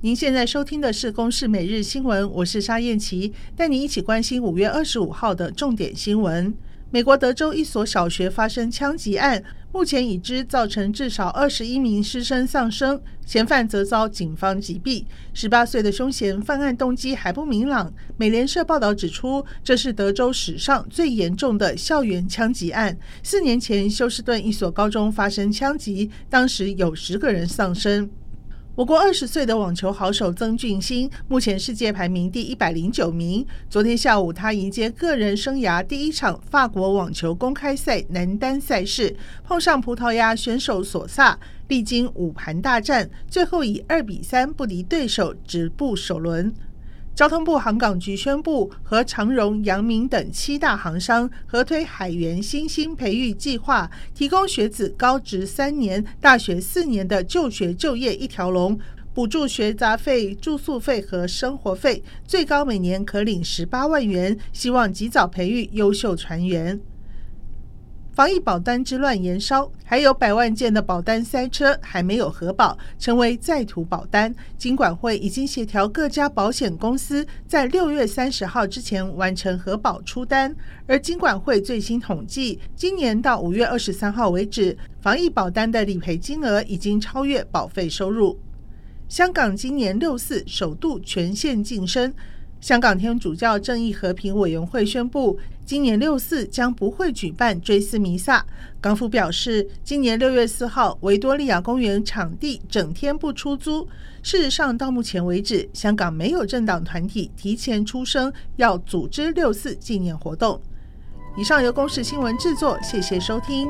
您现在收听的是《公视每日新闻》，我是沙燕琪，带您一起关心五月二十五号的重点新闻。美国德州一所小学发生枪击案，目前已知造成至少二十一名师生丧生，嫌犯则遭警方击毙。十八岁的凶嫌犯案动机还不明朗。美联社报道指出，这是德州史上最严重的校园枪击案。四年前，休斯顿一所高中发生枪击，当时有十个人丧生。我国二十岁的网球好手曾俊欣，目前世界排名第一百零九名。昨天下午，他迎接个人生涯第一场法国网球公开赛男单赛事，碰上葡萄牙选手索萨，历经五盘大战，最后以二比三不敌对手，止步首轮。交通部航港局宣布，和长荣、阳明等七大航商合推海员新兴培育计划，提供学子高职三年、大学四年的就学就业一条龙，补助学杂费、住宿费和生活费，最高每年可领十八万元，希望及早培育优秀船员。防疫保单之乱延烧，还有百万件的保单塞车还没有核保，成为在途保单。金管会已经协调各家保险公司在六月三十号之前完成核保出单。而金管会最新统计，今年到五月二十三号为止，防疫保单的理赔金额已经超越保费收入。香港今年六四首度全线晋升。香港天主教正义和平委员会宣布，今年六四将不会举办追思弥撒。港府表示，今年六月四号维多利亚公园场地整天不出租。事实上，到目前为止，香港没有政党团体提前出声要组织六四纪念活动。以上由公视新闻制作，谢谢收听。